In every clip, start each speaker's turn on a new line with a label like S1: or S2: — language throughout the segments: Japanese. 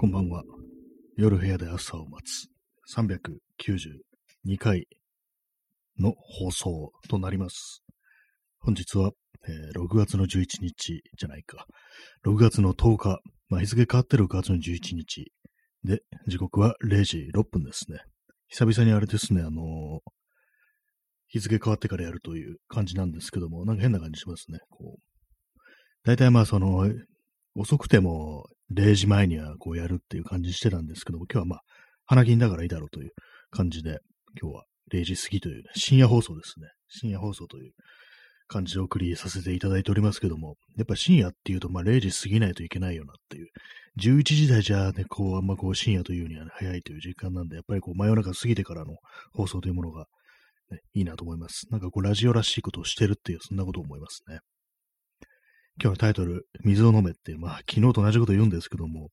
S1: こんばんは。夜部屋で朝を待つ392回の放送となります。本日は、えー6月の11日じゃないか。6月の10日。まあ、日付変わって6月の11日。で、時刻は0時6分ですね。久々にあれですね、あのー日付変わってからやるという感じなんですけども、なんか変な感じしますね。こう。大体まあその、遅くても0時前にはこうやるっていう感じしてたんですけども、今日はまあ、花金だからいいだろうという感じで、今日は0時過ぎという、ね、深夜放送ですね。深夜放送という感じでお送りさせていただいておりますけども、やっぱ深夜っていうとまあ0時過ぎないといけないよなっていう、11時台じゃね、こうあんまこう深夜というには、ね、早いという時間なんで、やっぱりこう真夜中過ぎてからの放送というものが、ね、いいなと思います。なんかこうラジオらしいことをしてるっていう、そんなことを思いますね。今日のタイトル、水を飲めって、まあ、昨日と同じこと言うんですけども、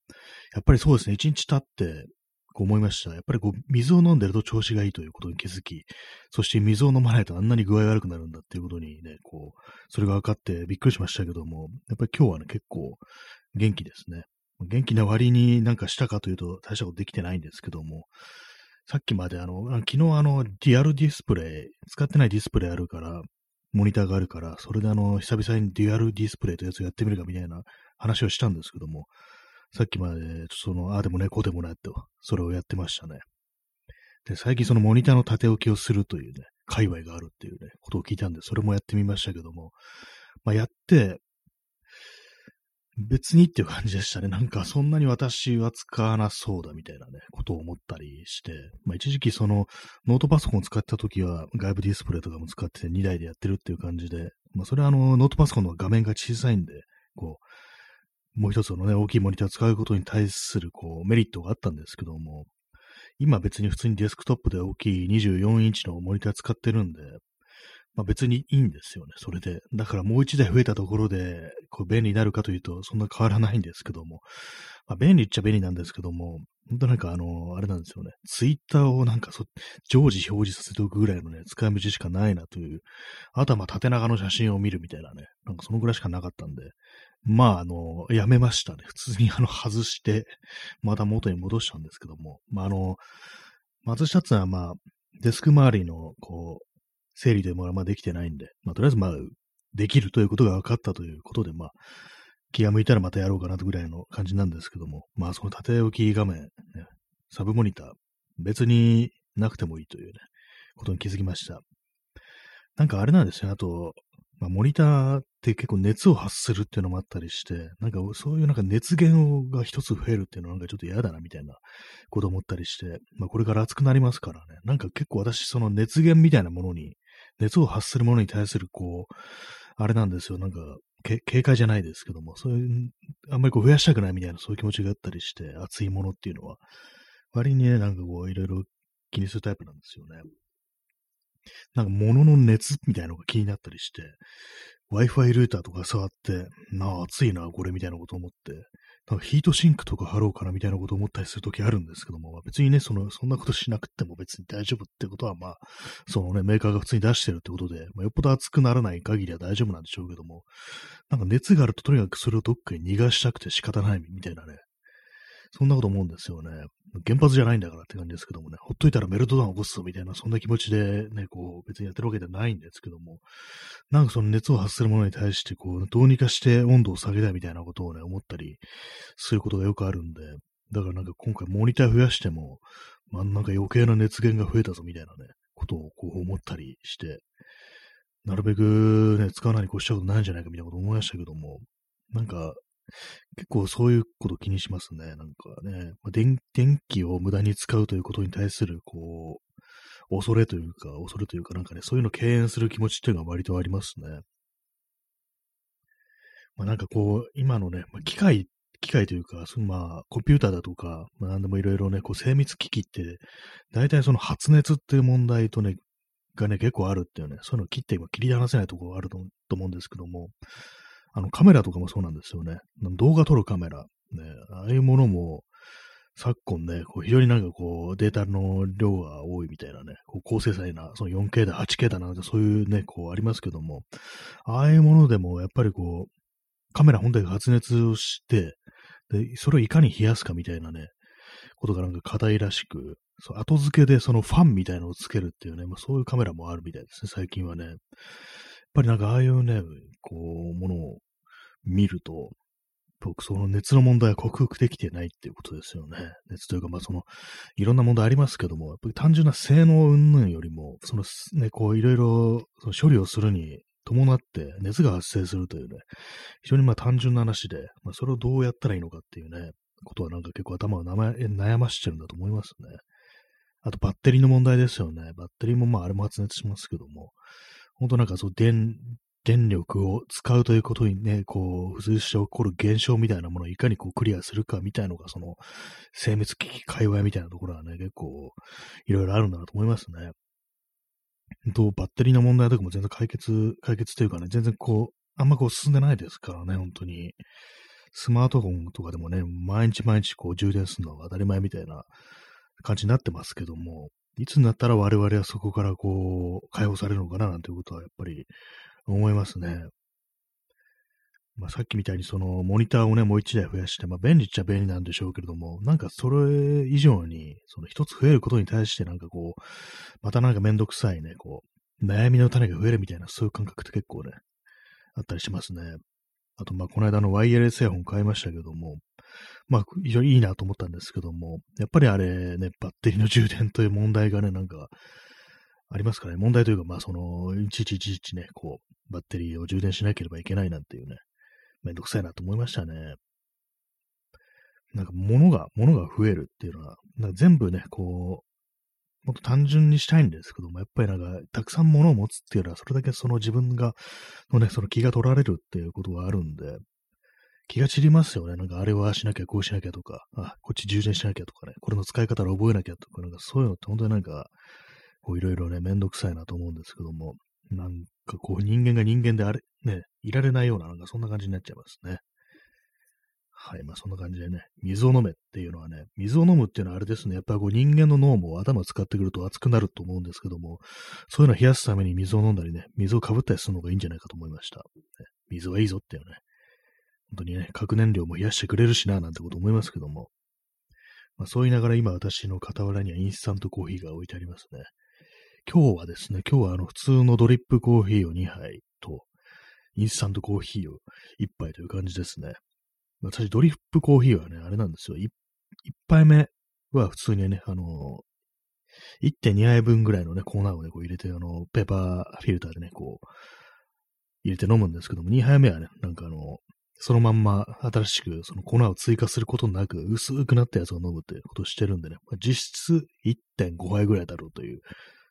S1: やっぱりそうですね、一日経って、こう思いました。やっぱりこう、水を飲んでると調子がいいということに気づき、そして水を飲まないとあんなに具合悪くなるんだっていうことにね、こう、それが分かってびっくりしましたけども、やっぱり今日はね、結構元気ですね。元気な割になんかしたかというと大したことできてないんですけども、さっきまであの、昨日あの、リアルディスプレイ、使ってないディスプレイあるから、モニターがあるから、それであの、久々にデュアルディスプレイというやつをやってみるかみたいな話をしたんですけども、さっきまで、その、ああでもね、こうでもないと、それをやってましたね。で、最近そのモニターの縦置きをするというね、界隈があるっていうね、ことを聞いたんで、それもやってみましたけども、まあ、やって、別にっていう感じでしたね。なんかそんなに私は使わなそうだみたいなね、ことを思ったりして、まあ一時期そのノートパソコンを使った時は外部ディスプレイとかも使ってて2台でやってるっていう感じで、まあそれはあのノートパソコンの画面が小さいんで、こう、もう一つのね、大きいモニターを使うことに対するこうメリットがあったんですけども、今別に普通にデスクトップで大きい24インチのモニター使ってるんで、まあ別にいいんですよね、それで。だからもう一台増えたところで、こう便利になるかというと、そんな変わらないんですけども。まあ便利っちゃ便利なんですけども、本当なんかあの、あれなんですよね。ツイッターをなんかそ常時表示させておくぐらいのね、使い道しかないなという。あとはまあ縦長の写真を見るみたいなね。なんかそのぐらいしかなかったんで。まああの、やめましたね。普通にあの、外して、また元に戻したんですけども。まああの、松下ってのはまあ、デスク周りの、こう、整理というものはまあできてないんで、まあ、とりあえずまあ、できるということが分かったということで、まあ、気が向いたらまたやろうかなとぐらいの感じなんですけども、まあ、その縦置き画面、サブモニター、別になくてもいいというね、ことに気づきました。なんかあれなんですよ、あと、まあ、モニターって結構熱を発するっていうのもあったりして、なんかそういうなんか熱源が一つ増えるっていうのはなんかちょっと嫌だなみたいなこと思ったりして、まあこれから暑くなりますからね、なんか結構私その熱源みたいなものに、熱を発するものに対するこう、あれなんですよ、なんか警戒じゃないですけども、そういう、あんまりこう増やしたくないみたいなそういう気持ちがあったりして、熱いものっていうのは、割にね、なんかこういろいろ気にするタイプなんですよね。なんか物の熱みたいなのが気になったりして、Wi-Fi ルーターとか触って、なあ、熱いな、これみたいなこと思って、なんかヒートシンクとか貼ろうかなみたいなこと思ったりするときあるんですけども、まあ、別にね、その、そんなことしなくても別に大丈夫ってことは、まあ、そのね、メーカーが普通に出してるってことで、まあ、よっぽど熱くならない限りは大丈夫なんでしょうけども、なんか熱があるととにかくそれをどっかに逃がしたくて仕方ないみたいなね、そんなこと思うんですよね。原発じゃないんだからって感じですけどもね、ほっといたらメルトダウン起こすぞみたいな、そんな気持ちでね、こう、別にやってるわけではないんですけども、なんかその熱を発するものに対して、こう、どうにかして温度を下げたいみたいなことをね、思ったり、そういうことがよくあるんで、だからなんか今回モニター増やしても、まあなんか余計な熱源が増えたぞみたいなね、ことをこう思ったりして、なるべくね、使わないに越したことないんじゃないかみたいなこと思いましたけども、なんか、結構そういうこと気にしますね。なんかね、まあ、電気を無駄に使うということに対する、こう、恐れというか、恐れというか、なんかね、そういうのを敬遠する気持ちっていうのが割とありますね。まあなんかこう、今のね、まあ、機械、機械というか、そのまあ、コンピューターだとか、まあ何でもいろいろね、こう精密機器って、大体その発熱っていう問題とね、がね、結構あるっていうね、そういうのを切って今切り離せないところがあると思うんですけども、あの、カメラとかもそうなんですよね。動画撮るカメラ。ね、ああいうものも、昨今ね、こう非常になんかこう、データの量が多いみたいなね、こう高精細な、その 4K だ、8K だなんてそういうね、こうありますけども、ああいうものでもやっぱりこう、カメラ本体が発熱をして、で、それをいかに冷やすかみたいなね、ことがなんか課題らしく、そう後付けでそのファンみたいのをつけるっていうね、まあ、そういうカメラもあるみたいですね、最近はね。やっぱりなんかああいうね、こう、ものを見ると、僕、その熱の問題は克服できてないっていうことですよね。熱というか、まあその、いろんな問題ありますけども、やっぱり単純な性能云々よりも、そのね、こういろいろその処理をするに伴って熱が発生するというね、非常にまあ単純な話で、まあそれをどうやったらいいのかっていうね、ことはなんか結構頭を悩ましてるんだと思いますね。あとバッテリーの問題ですよね。バッテリーもまああれも発熱しますけども、本当なんかそう電、電力を使うということにね、こう、付随して起こる現象みたいなものをいかにこうクリアするかみたいなのが、その、精密機器界隈みたいなところはね、結構、いろいろあるんだなと思いますね。と、バッテリーの問題とかも全然解決、解決というかね、全然こう、あんまこう進んでないですからね、本当に。スマートフォンとかでもね、毎日毎日こう充電するのが当たり前みたいな感じになってますけども、いつになったら我々はそこからこう、解放されるのかななんていうことはやっぱり思いますね。まあ、さっきみたいにそのモニターをね、もう一台増やして、まあ便利っちゃ便利なんでしょうけれども、なんかそれ以上に、その一つ増えることに対してなんかこう、またなんかめんどくさいね、こう、悩みの種が増えるみたいな、そういう感覚って結構ね、あったりしますね。あと、まあ、この間のワイヤレスイヤホン買いましたけども、まあ、非常にいいなと思ったんですけども、やっぱりあれね、バッテリーの充電という問題がね、なんか、ありますからね。問題というか、まあ、その、いちいちいちいちね、こう、バッテリーを充電しなければいけないなんていうね、めんどくさいなと思いましたね。なんか、物が、物が増えるっていうのは、なんか全部ね、こう、もっと単純にしたいんですけども、やっぱりなんか、たくさん物を持つっていうのは、それだけその自分が、のね、その気が取られるっていうことがあるんで、気が散りますよね。なんかあれはしなきゃこうしなきゃとか、あ、こっち充電しなきゃとかね、これの使い方を覚えなきゃとか、なんかそういうのって本当になんか、こういろいろね、めんどくさいなと思うんですけども、なんかこう人間が人間であれ、ね、いられないような、なんかそんな感じになっちゃいますね。はい。まあそんな感じでね、水を飲めっていうのはね、水を飲むっていうのはあれですね、やっぱこう人間の脳も頭使ってくると熱くなると思うんですけども、そういうのを冷やすために水を飲んだりね、水をかぶったりするのがいいんじゃないかと思いました。ね、水はいいぞっていうね、本当にね、核燃料も冷やしてくれるしな、なんてこと思いますけども、まあそう言いながら今私の傍らにはインスタントコーヒーが置いてありますね。今日はですね、今日はあの普通のドリップコーヒーを2杯と、インスタントコーヒーを1杯という感じですね。私、ドリップコーヒーはね、あれなんですよ。1, 杯目は普通にね、あの、1.2杯分ぐらいのね、粉をね、こう入れて、あの、ペーパーフィルターでね、こう、入れて飲むんですけども、2杯目はね、なんかあの、そのまんま新しくその粉を追加することなく薄くなったやつを飲むってことをしてるんでね、まあ、実質1.5杯ぐらいだろうという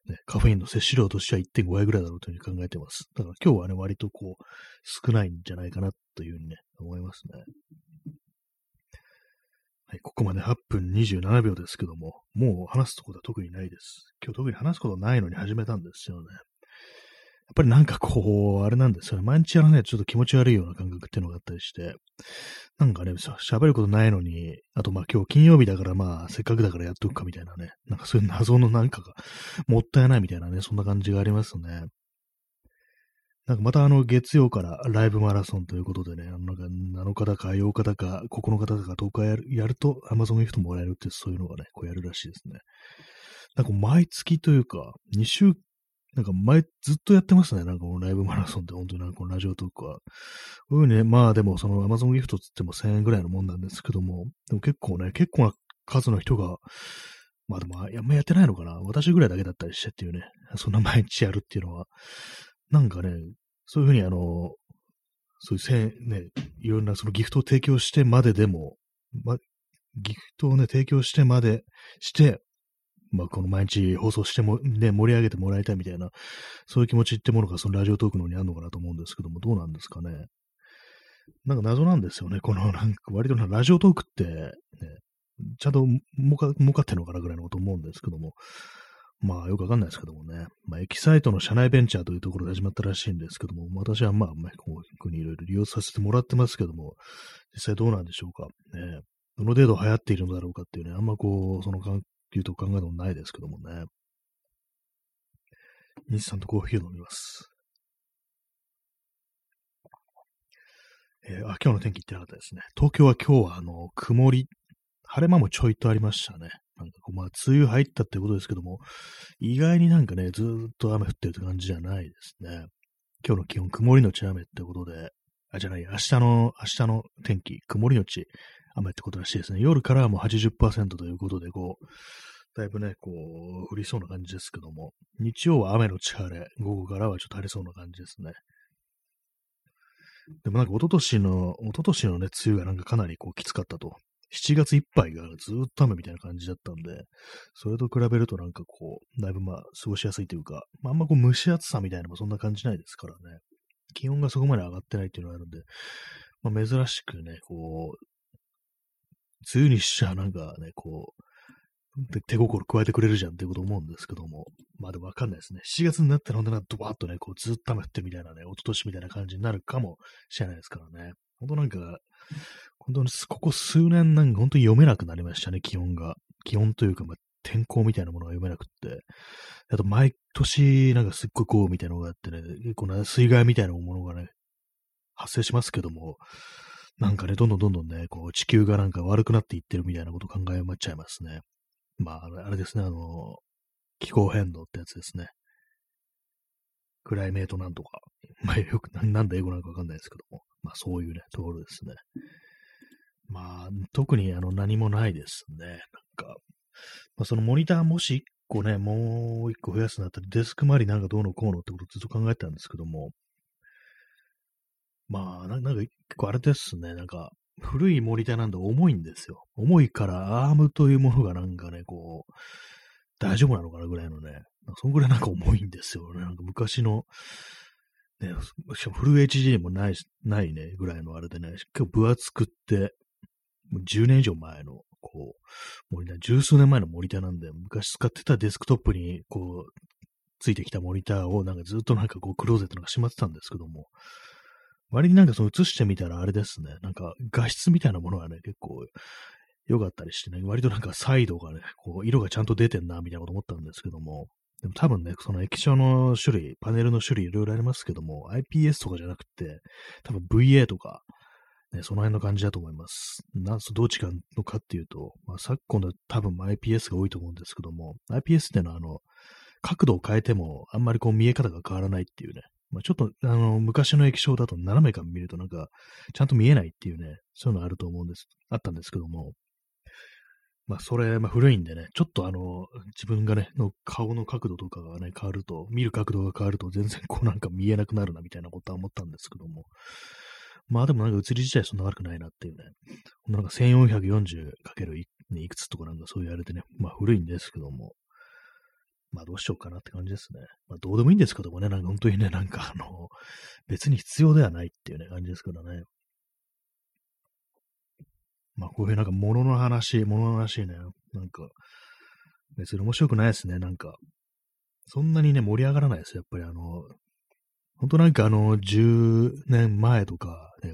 S1: ね、カフェインの摂取量としては1.5倍ぐらいだろうというふうに考えてます。だから今日はね、割とこう、少ないんじゃないかなというふうにね、思いますね。はい、ここまで8分27秒ですけども、もう話すとこでは特にないです。今日特に話すことないのに始めたんですよね。やっぱりなんかこう、あれなんですよね。毎日やらないとちょっと気持ち悪いような感覚っていうのがあったりして、なんかね、喋ることないのに、あとまあ今日金曜日だからまあせっかくだからやっとくかみたいなね。なんかそういう謎のなんかがもったいないみたいなね、そんな感じがありますね。なんかまたあの月曜からライブマラソンということでね、あのなんか7日だか8日だか9日だか10日やるやると Amazon ギフトもらえるってそういうのがね、こうやるらしいですね。なんか毎月というか、2週なんか前、ずっとやってますね。なんかこのライブマラソンって本当になんかこのラジオトークは。こういうね、まあでもその Amazon ギフトつっても1000円ぐらいのもんなんですけども、でも結構ね、結構な数の人が、まあでも、あんまやってないのかな。私ぐらいだけだったりしてっていうね、そんな毎日やるっていうのは、なんかね、そういうふうにあの、そういう千ね、いろんなそのギフトを提供してまででも、ま、ギフトをね、提供してまでして、まあ、この毎日放送しても、ね、盛り上げてもらいたいみたいな、そういう気持ちってものがそのラジオトークの方にあるのかなと思うんですけども、どうなんですかね。なんか謎なんですよね。この、なんか割とラジオトークって、ね、ちゃんと儲か儲かってるのかなぐらいのこと思うんですけども、まあよくわかんないですけどもね、まあエキサイトの社内ベンチャーというところで始まったらしいんですけども、私はまあ、まあ、こうにいろいろ利用させてもらってますけども、実際どうなんでしょうか。ね、どの程度流行っているのだろうかっていうね、あんまこう、そのっていうと考えたことないですけどもね。インスタントコーヒーを飲みます。えー、あ、今日の天気言ってなかったですね。東京は今日はあの、曇り、晴れ間もちょいとありましたね。なんかこう、まあ、梅雨入ったってことですけども、意外になんかね、ずっと雨降ってるって感じじゃないですね。今日の気温、曇りのち雨ってことで、あ、じゃない、明日の、明日の天気、曇りのち雨ってことらしいですね。夜からはもう80%ということで、こう、だいぶね、こう、降りそうな感じですけども、日曜は雨のち晴れ、午後からはちょっと晴れそうな感じですね。でもなんか一昨年の、一昨年のね、梅雨がなんかかなりこうきつかったと。7月いっぱいがずっと雨みたいな感じだったんで、それと比べるとなんかこう、だいぶまあ過ごしやすいというか、まあ、あんまこう蒸し暑さみたいなのもそんな感じないですからね。気温がそこまで上がってないっていうのがあるんで、まあ、珍しくね、こう、梅雨にしちゃなんかね、こう、手心加えてくれるじゃんっていうこと思うんですけども、まあでもわかんないですね。7月になったら本当にドバーッとね、こうずっと雨降ってみたいなね、一昨年みたいな感じになるかもしれないですからね。本当なんか、本当にここ数年なんか本当に読めなくなりましたね、気温が。気温というか、まあ、天候みたいなものが読めなくって。あと毎年なんかすっごい豪雨みたいなのがあってね、結構な水害みたいなものがね、発生しますけども、なんかね、どんどんどんどんね、こう地球がなんか悪くなっていってるみたいなこと考えまっちゃいますね。まあ、あれですね、あの、気候変動ってやつですね。クライメートなんとか。まあ、よく、なんだ英語なのかわかんないですけども。まあ、そういうね、ところですね。まあ、特にあの、何もないですね。なんか、まあ、そのモニターもし一個ね、もう一個増やすんだったらデスク周りなんかどうのこうのってことずっと考えてたんですけども、まあ、なんか結構あれですね、なんか、古いモニターなんで重いんですよ。重いからアームというものがなんかね、こう、大丈夫なのかなぐらいのね、そんぐらいなんか重いんですよね。なんか昔の、ね、しかもフル HD もない、ないね、ぐらいのあれでね、結構分厚くって、もう10年以上前の、こう、モニター、十数年前のモニターなんで、昔使ってたデスクトップに、こう、ついてきたモニターをなんかずっとなんかこうクローゼットなんかしまってたんですけども、割になんかその映してみたらあれですね、なんか画質みたいなものがね、結構良かったりしてね、割となんかサイドがね、こう色がちゃんと出てんな、みたいなこと思ったんですけども、でも多分ね、その液晶の種類、パネルの種類いろいろありますけども、IPS とかじゃなくて、多分 VA とか、ね、その辺の感じだと思います。なんどっちかのかっていうと、まあ、昨今の多分 IPS が多いと思うんですけども、IPS っていうのはあの、角度を変えてもあんまりこう見え方が変わらないっていうね、まあ、ちょっと、あの、昔の液晶だと斜めから見るとなんか、ちゃんと見えないっていうね、そういうのあると思うんです、あったんですけども、まあ、それ、まあ、古いんでね、ちょっとあの、自分がね、の顔の角度とかがね、変わると、見る角度が変わると、全然こうなんか見えなくなるな、みたいなことは思ったんですけども、まあでもなんか映り自体そんな悪くないなっていうね、なんか 1440× いくつとかなんかそういうあれでね、まあ古いんですけども、まあどうしようかなって感じですね。まあどうでもいいんですけどもね、なんか本当にね、なんかあの、別に必要ではないっていうね、感じですからね。まあこういうなんか物の話、物の話ね、なんか、別に面白くないですね、なんか。そんなにね、盛り上がらないですやっぱりあの、本当なんかあの、10年前とか、ね、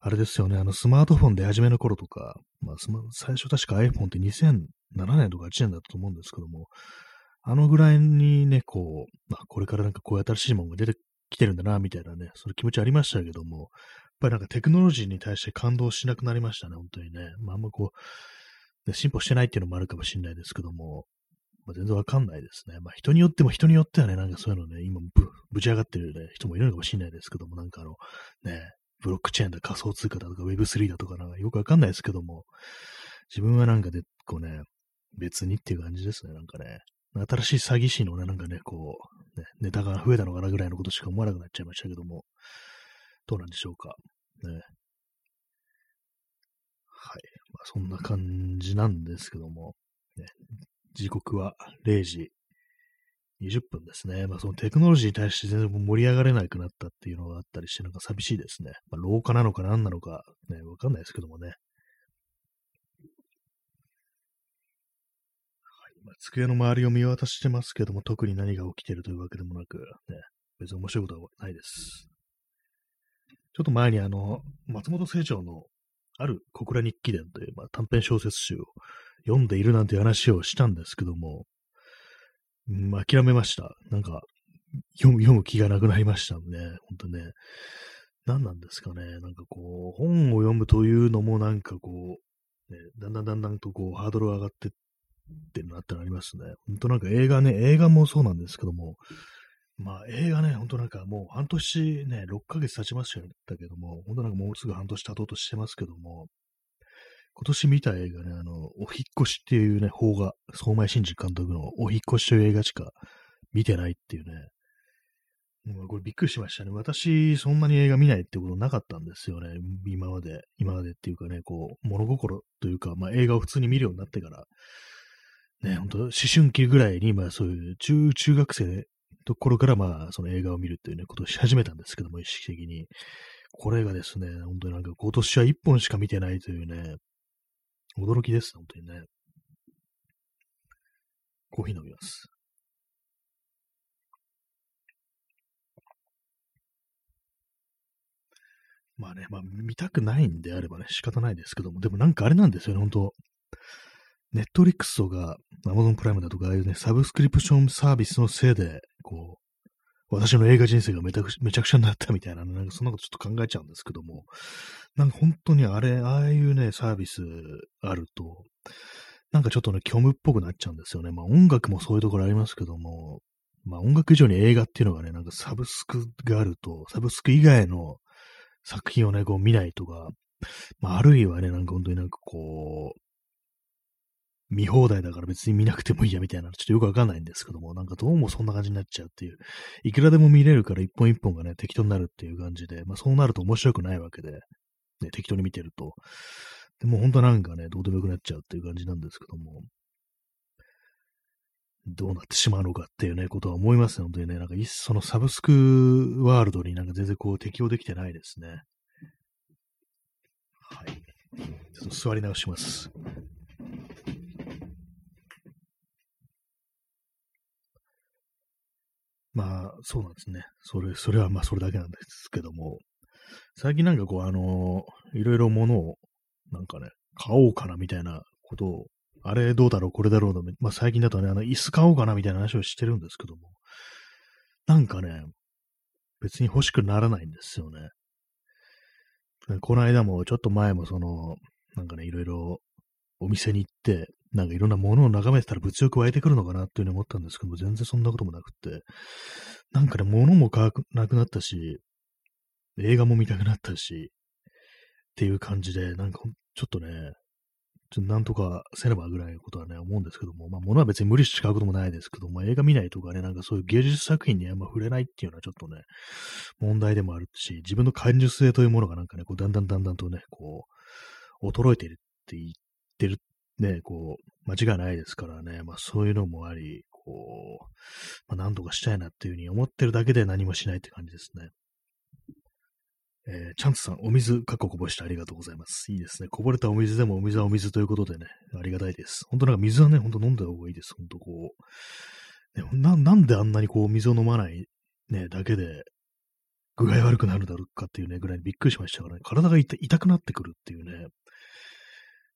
S1: あれですよね、あの、スマートフォン出始めの頃とか、まあ、最初確か iPhone って2007年とか8年だったと思うんですけども、あのぐらいにね、こう、まあ、これからなんかこういう新しいものが出てきてるんだな、みたいなね、そういう気持ちありましたけども、やっぱりなんかテクノロジーに対して感動しなくなりましたね、本当にね。まあ、あんまこう、ね進歩してないっていうのもあるかもしれないですけども、まあ、全然わかんないですね。まあ、人によっても人によってはね、なんかそういうのね、今ぶ、ぶち上がってる、ね、人もいるのかもしれないですけども、なんかあの、ね、ブロックチェーンだ、仮想通貨だとか Web3 だとかなんかよくわかんないですけども、自分はなんかで、こうね、別にっていう感じですね、なんかね。新しい詐欺師のね、なんかね、こう、ね、ネタが増えたのかなぐらいのことしか思わなくなっちゃいましたけども、どうなんでしょうか。ね。はい。まあ、そんな感じなんですけども、ね、時刻は0時20分ですね。まあ、そのテクノロジーに対して全然盛り上がれなくなったっていうのがあったりして、なんか寂しいですね。まあ、廊下なのか何なのか、ね、わかんないですけどもね。まあ、机の周りを見渡してますけども、特に何が起きてるというわけでもなく、ね、別に面白いことはないです。ちょっと前にあの、松本清張のある小倉日記伝という、まあ、短編小説集を読んでいるなんて話をしたんですけども、うん、諦めました。なんか、読む、読む気がなくなりましたね。ほんとね。何なんですかね。なんかこう、本を読むというのもなんかこう、ね、だんだんだんだんとこう、ハードルが上がってってなってなりますね。本当なんか映画ね、映画もそうなんですけども、まあ映画ね、ほんとなんかもう半年ね、6ヶ月経ちましたけども、ほんとなんかもうすぐ半年経とうとしてますけども、今年見た映画ね、あの、お引越しっていうね、邦画、相馬真司監督のお引越しという映画しか見てないっていうね、もうこれびっくりしましたね。私、そんなに映画見ないってことなかったんですよね。今まで、今までっていうかね、こう、物心というか、まあ映画を普通に見るようになってから、ね、本当思春期ぐらいに、まあそういう中、中学生のところから、まあその映画を見るっていうね、ことをし始めたんですけども、意識的に。これがですね、本当になんか今年は一本しか見てないというね、驚きです、本当にね。コーヒー飲みます。まあね、まあ見たくないんであればね、仕方ないですけども、でもなんかあれなんですよね、本当ネットリックスとか、アマゾンプライムだとか、ああいうね、サブスクリプションサービスのせいで、こう、私の映画人生がめちゃくめちゃくちゃになったみたいな、なんかそんなことちょっと考えちゃうんですけども、なんか本当にあれ、ああいうね、サービスあると、なんかちょっとね、虚無っぽくなっちゃうんですよね。まあ音楽もそういうところありますけども、まあ音楽以上に映画っていうのがね、なんかサブスクがあると、サブスク以外の作品をね、こう見ないとか、まああるいはね、なんか本当になんかこう、見放題だから別に見なくてもいいやみたいな、ちょっとよくわかんないんですけども、なんかどうもそんな感じになっちゃうっていう、いくらでも見れるから一本一本がね、適当になるっていう感じで、まあそうなると面白くないわけで、ね、適当に見てると。でも本当なんかね、どうでもよくなっちゃうっていう感じなんですけども、どうなってしまうのかっていうね、ことは思いますね、本当にね。なんか、そのサブスクワールドになんか全然こう適用できてないですね。はい。ちょっと座り直します。まあ、そうなんですね。それ、それはまあそれだけなんですけども、最近なんかこう、あの、いろいろ物を、なんかね、買おうかなみたいなことを、あれどうだろう、これだろうの、まあ最近だとね、あの、椅子買おうかなみたいな話をしてるんですけども、なんかね、別に欲しくならないんですよね。この間も、ちょっと前もその、なんかね、いろいろお店に行って、なんかいろんなものを眺めてたら物欲湧いてくるのかなっていうふうに思ったんですけども、全然そんなこともなくって、なんかね、物も買わなくなったし、映画も見たくなったし、っていう感じで、なんかちょっとね、なんとかせねばぐらいのことはね、思うんですけども、まあ物は別に無理して買うこともないですけども、映画見ないとかね、なんかそういう芸術作品にあんま触れないっていうのはちょっとね、問題でもあるし、自分の感受性というものがなんかね、こうだんだんだんだんとね、こう、衰えているって言ってるね、こう、間違いないですからね、まあそういうのもあり、こう、まあ何とかしたいなっていうふうに思ってるだけで何もしないって感じですね。えー、チャンツさん、お水、かっここぼしてありがとうございます。いいですね。こぼれたお水でもお水はお水ということでね、ありがたいです。本当なんか水はね、本当飲んだ方がいいです。本当こう、ね、な、なんであんなにこう水を飲まないね、だけで、具合悪くなるだろうかっていうね、ぐらいびっくりしましたからね、体が痛くなってくるっていうね、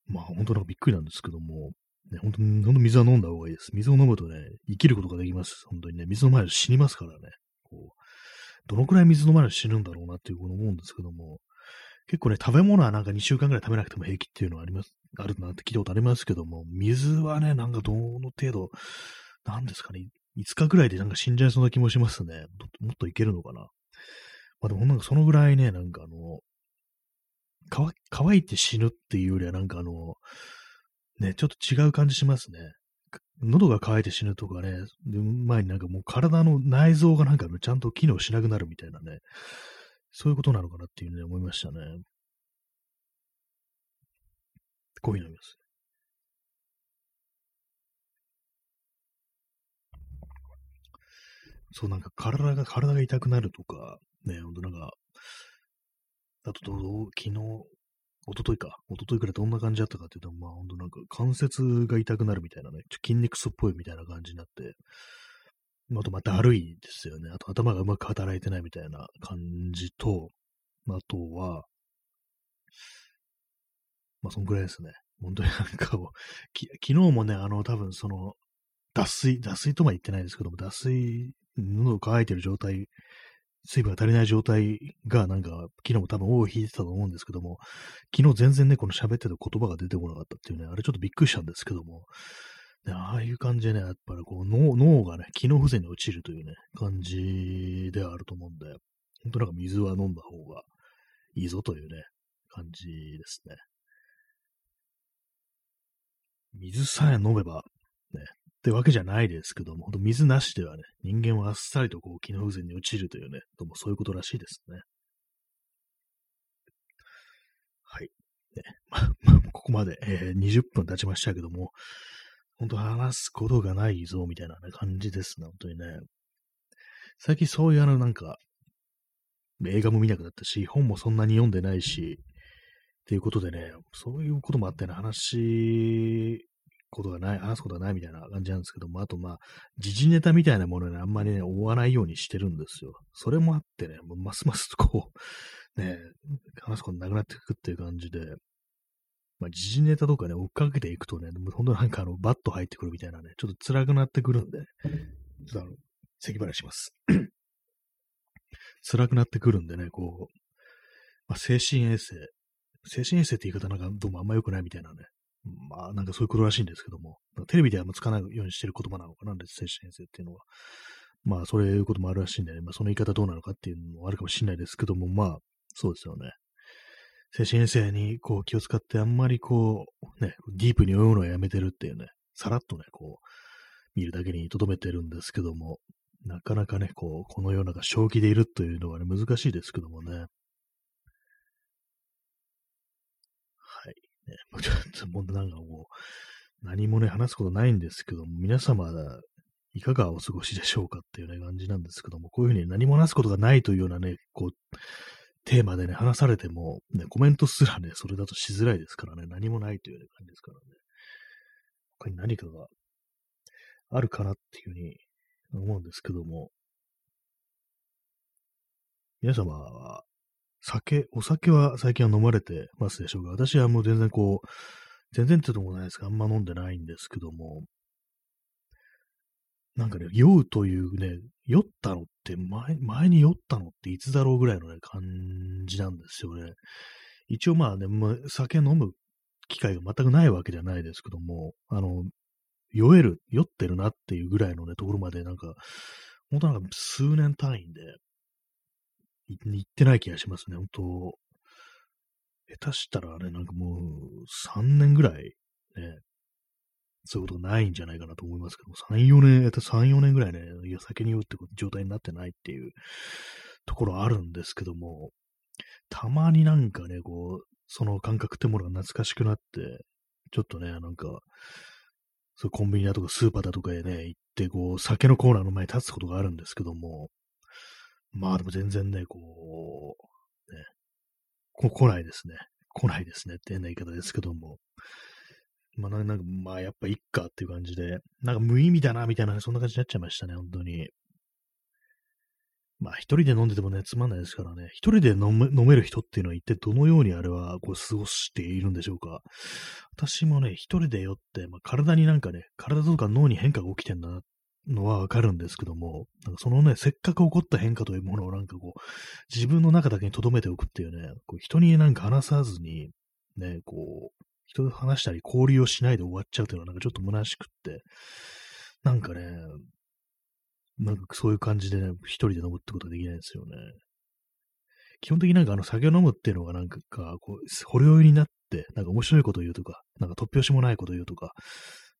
S1: まあ本当なんかびっくりなんですけども、ね、本当に、本当水は飲んだ方がいいです。水を飲むとね、生きることができます。本当にね、水飲まないと死にますからね。こうどのくらい水飲まないと死ぬんだろうなっていうこと思うんですけども、結構ね、食べ物はなんか2週間くらい食べなくても平気っていうのはあります、あるなって聞いたことありますけども、水はね、なんかどの程度、なんですかね、5日くらいでなんか死んじゃいそうな気もしますね。もっといけるのかな。まあでもなんかそのぐらいね、なんかあの、乾いて死ぬっていうよりはなんかあの、ね、ちょっと違う感じしますね。喉が渇いて死ぬとかね、で前になんかもう体の内臓がなんかちゃんと機能しなくなるみたいなね、そういうことなのかなっていうね、思いましたね。コーヒー飲みます。そう、なんか体が、体が痛くなるとか、ね、ほんとなんか、あとどう、昨日、一昨日か。一昨日くらいどんな感じだったかっていうと、まあ本当なんか関節が痛くなるみたいなね、ちょ筋肉痛っぽいみたいな感じになって、あとまた悪いですよね。あと頭がうまく働いてないみたいな感じと、あとは、まあそんくらいですね。本当になんかき昨日もね、あの多分その、脱水、脱水とは言ってないですけども、脱水、喉乾いてる状態水分が足りない状態が、なんか、昨日も多分尾を引いてたと思うんですけども、昨日全然ね、この喋ってた言葉が出てこなかったっていうね、あれちょっとびっくりしたんですけども、ね、ああいう感じでね、やっぱりこう脳脳がね、機能不全に落ちるというね、感じではあると思うんで、本当なんか水は飲んだ方がいいぞというね、感じですね。水さえ飲めば、ね、ってわけじゃないですけども、本当水なしではね、人間はあっさりとこう、機能不全に落ちるというね、どうもそういうことらしいですね。はい。ね、ま、ここまで、えー、20分経ちましたけども、本当話すことがないぞ、みたいな、ね、感じですね、本当にね。最近そういうあの、なんか、映画も見なくなったし、本もそんなに読んでないし、っていうことでね、そういうこともあってね、話ことがない、話すことがないみたいな感じなんですけども、あとまあ、時事ネタみたいなものね、あんまりね、追わないようにしてるんですよ。それもあってね、もうますますこう、ね、話すことなくなっていくっていう感じで、まあ、時事ネタとかね、追っかけていくとね、ほんとなんかあの、バッと入ってくるみたいなね、ちょっと辛くなってくるんで、ちょっとあの、咳払いします。辛くなってくるんでね、こう、まあ、精神衛生、精神衛生って言い方なんかどうもあんま良くないみたいなね、まあ、なんかそういうことらしいんですけども、テレビではあんま使わないようにしてる言葉なのかな、精神衛生っていうのは。まあ、そういうこともあるらしいんで、ね、まあ、その言い方どうなのかっていうのもあるかもしれないですけども、まあ、そうですよね。精神衛生にこう気を使ってあんまりこう、ね、ディープに追うのはやめてるっていうね、さらっとね、こう、見るだけに留めてるんですけども、なかなかね、こう、このような正気でいるというのはね、難しいですけどもね。ね、もうちょっともうなんかもう、何もね、話すことないんですけども、皆様、いかがお過ごしでしょうかっていうね、感じなんですけども、こういうふうに何も話すことがないというようなね、こう、テーマでね、話されても、ね、コメントすらね、それだとしづらいですからね、何もないという、感じですからね。他に何かがあるかなっていうふうに思うんですけども、皆様は酒、お酒は最近は飲まれてますでしょうか私はもう全然こう、全然ってともないですかあんま飲んでないんですけども、なんかね、酔うというね、酔ったのって前、前に酔ったのっていつだろうぐらいのね、感じなんですよね。一応まあね、まあ酒飲む機会が全くないわけじゃないですけども、あの、酔える、酔ってるなっていうぐらいのね、ところまでなんか、本当なんか数年単位で、行ってない気がしますね、本当。下手したらね、なんかもう3年ぐらいね、そういうことないんじゃないかなと思いますけども、3、4年、3、4年ぐらいね、いや、酒に酔うって状態になってないっていうところあるんですけども、たまになんかね、こう、その感覚ってものが懐かしくなって、ちょっとね、なんか、そうコンビニだとかスーパーだとかへね、行って、こう、酒のコーナーの前に立つことがあるんですけども、まあでも全然ね、こう、ね、こ来ないですね。来ないですねって変な言い方ですけども。まあなんか、まあやっぱいっかっていう感じで、なんか無意味だなみたいな、そんな感じになっちゃいましたね、本当に。まあ一人で飲んでてもね、つまんないですからね。一人で飲め飲める人っていうのは一体どのようにあれはこう過ごしているんでしょうか。私もね、一人で酔って、まあ、体になんかね、体とか脳に変化が起きてんだなっのはわかるんですけども、なんかそのね、せっかく起こった変化というものをなんかこう、自分の中だけに留めておくっていうね、こう人になんか話さずに、ね、こう、人と話したり交流をしないで終わっちゃうというのはなんかちょっと虚しくって、なんかね、なんかそういう感じでね、一人で飲むってことができないんですよね。基本的になんかあの酒を飲むっていうのがなんか、こう、ほろ酔いになって、なんか面白いことを言うとか、なんか突拍子もないことを言うとか、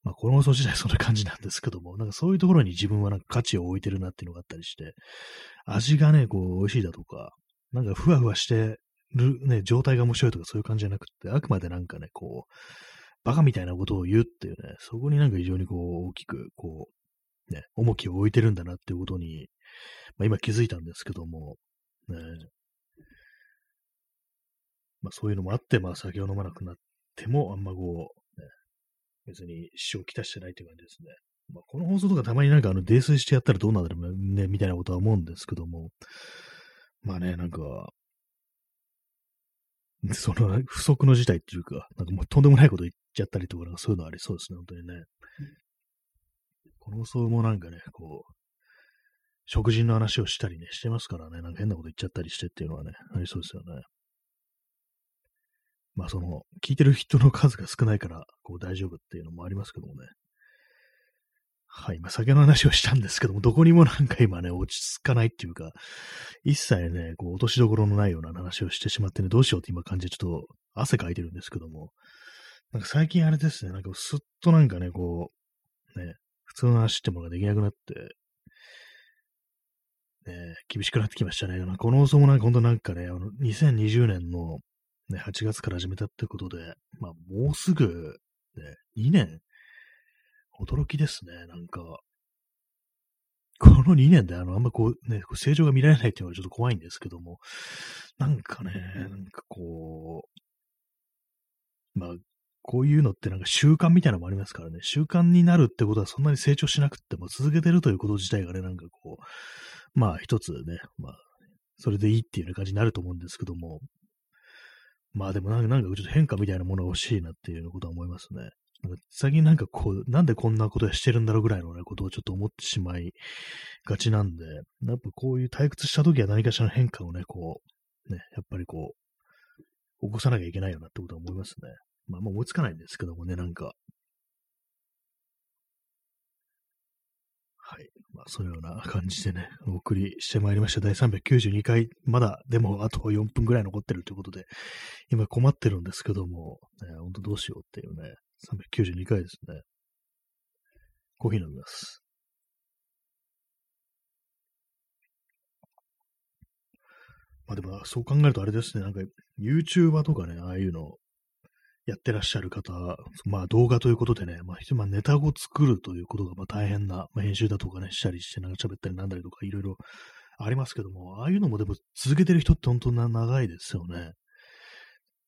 S1: まあ、この放送自体そんな感じなんですけども、なんかそういうところに自分はなんか価値を置いてるなっていうのがあったりして、味がね、こう、美味しいだとか、なんかふわふわしてるね、状態が面白いとかそういう感じじゃなくて、あくまでなんかね、こう、バカみたいなことを言うっていうね、そこになんか非常にこう、大きく、こう、ね、重きを置いてるんだなっていうことに、まあ今気づいたんですけども、ね、まあそういうのもあって、まあ酒を飲まなくなっても、あんまこう、別に支障をきたしてないっていう感じですね。まあ、この放送とかたまになんかあの泥酔してやったらどうなんだろうね、みたいなことは思うんですけども、まあね、なんか、その不足の事態っていうか、なんかもうとんでもないこと言っちゃったりとか、そういうのありそうですね、本当にね。この放送もなんかね、こう、食事の話をしたりね、してますからね、なんか変なこと言っちゃったりしてっていうのはね、ありそうですよね。まあその、聞いてる人の数が少ないから、こう大丈夫っていうのもありますけどもね。はい、まあ酒の話をしたんですけども、どこにもなんか今ね、落ち着かないっていうか、一切ね、こう落としどころのないような話をしてしまってね、どうしようって今感じでちょっと汗かいてるんですけども、なんか最近あれですね、なんかすっとなんかね、こう、ね、普通の話ってものができなくなって、ね、厳しくなってきましたね。この放送もなんか本当なんかね、あの2020年の、ね、8月から始めたってことで、まあもうすぐ、ね、2年。驚きですね、なんか。この2年であの、あんまこうね、成長が見られないっていうのはちょっと怖いんですけども、なんかね、なんかこう、まあ、こういうのってなんか習慣みたいなのもありますからね、習慣になるってことはそんなに成長しなくても続けてるということ自体がね、なんかこう、まあ一つね、まあ、それでいいっていうような感じになると思うんですけども、まあでもなんかちょっと変化みたいなものが欲しいなっていうことは思いますね。なんか最近なんかこう、なんでこんなことしてるんだろうぐらいのね、ことをちょっと思ってしまいがちなんで、やっぱこういう退屈した時は何かしらの変化をね、こう、ね、やっぱりこう、起こさなきゃいけないよなってことは思いますね。まあ、まあ思いつかないんですけどもね、なんか。まあ、そのような感じでね、お送りしてまいりました。第392回、まだ、でも、あと4分ぐらい残ってるということで、今困ってるんですけども、ね、本当どうしようっていうね、392回ですね。コーヒー飲みます。まあでも、そう考えるとあれですね、なんか、YouTuber とかね、ああいうのやってらっしゃる方、まあ動画ということでね、まあ、まあ、ネタを作るということがまあ大変な、まあ、編集だとかね、したりして、なんか喋ったりなんだりとかいろいろありますけども、ああいうのもでも続けてる人って本当な長いですよね。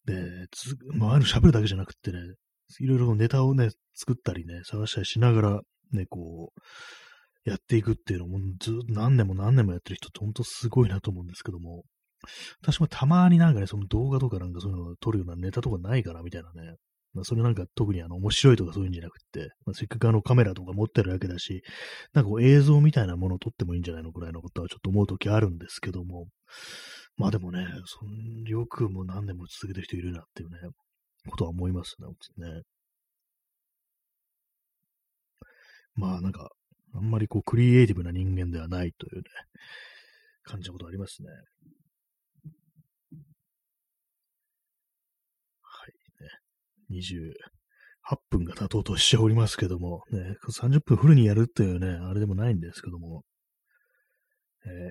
S1: で、つまあ、ああいうの喋るだけじゃなくてね、いろいろネタをね、作ったりね、探したりしながら、ね、こう、やっていくっていうのも、ずっと何年も何年もやってる人って本当すごいなと思うんですけども、私もたまになんかね、その動画とかなんかそういうのを撮るようなネタとかないかなみたいなね。まあ、それなんか特にあの面白いとかそういうんじゃなくて、まあ、せっかくあのカメラとか持ってるわけだし、なんかこう映像みたいなものを撮ってもいいんじゃないのくらいのことはちょっと思うときあるんですけども、まあでもね、そんよくも何年も続けてる人いるなっていうね、ことは思いますね、ね。まあなんか、あんまりこうクリエイティブな人間ではないというね、感じのことありますね。28分が経とうとしておりますけども、ね、30分フルにやるっていうね、あれでもないんですけども、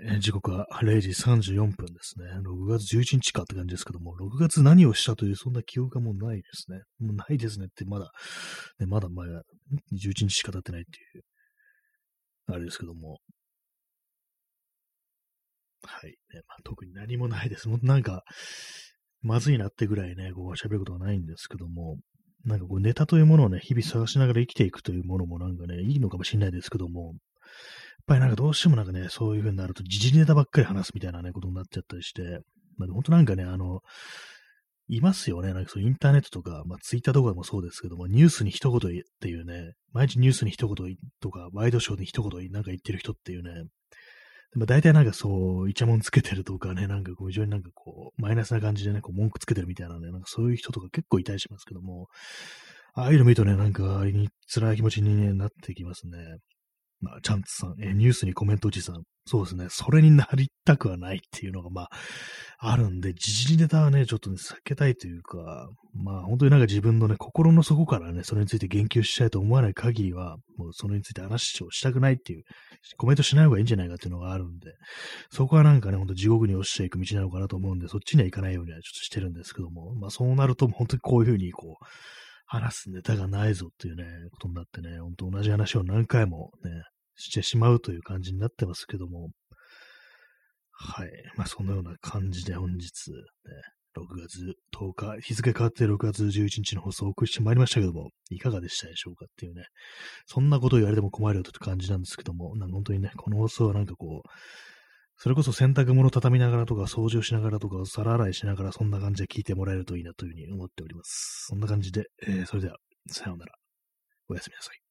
S1: えー、時刻は0時34分ですね。6月11日かって感じですけども、6月何をしたというそんな記憶がもうないですね。もうないですねってまだ、ね、まだまだ11日しか経ってないっていう、あれですけども。はい。ねまあ、特に何もないです。もうなんか、まずいなってぐらいね、こう喋ることはないんですけども、なんかこうネタというものをね、日々探しながら生きていくというものもなんかね、いいのかもしれないですけども、やっぱりなんかどうしてもなんかね、そういう風になると時事ネタばっかり話すみたいなね、ことになっちゃったりして、まあ、本当なんかね、あの、いますよね。なんかそうインターネットとか、まあツイッターとかでもそうですけども、ニュースに一言っていうね、毎日ニュースに一言とか、ワイドショーに一言なんか言ってる人っていうね、まあ、大体なんかそう、イチャモンつけてるとかね、なんかこう非常になんかこう、マイナスな感じでね、こう文句つけてるみたいなね、なんかそういう人とか結構いたりしますけども、ああいうの見るとね、なんか、あれに辛い気持ちに、なってきますね。まあ、チャンツさん、えニュースにコメントおじさん。そうですね。それになりたくはないっていうのが、まあ、あるんで、時事ネタはね、ちょっとね、避けたいというか、まあ、本当になんか自分のね、心の底からね、それについて言及したいと思わない限りは、もうそれについて話をしたくないっていう、コメントしない方がいいんじゃないかっていうのがあるんで、そこはなんかね、ほんと地獄に落ちていく道なのかなと思うんで、そっちには行かないようにはちょっとしてるんですけども、まあ、そうなると、本当にこういうふうに、こう、話すネタがないぞっていうね、ことになってね、ほんと同じ話を何回もね、してしまうという感じになってますけども、はい。まあ、そのような感じで本日、ね、6月10日、日付変わって6月11日の放送をお送りしてまいりましたけども、いかがでしたでしょうかっていうね、そんなことを言われても困るよという感じなんですけども、なんか本当にね、この放送はなんかこう、それこそ洗濯物畳みながらとか、掃除をしながらとか、皿洗いしながら、そんな感じで聞いてもらえるといいなというふうに思っております。そんな感じで、えー、それでは、さようなら。おやすみなさい。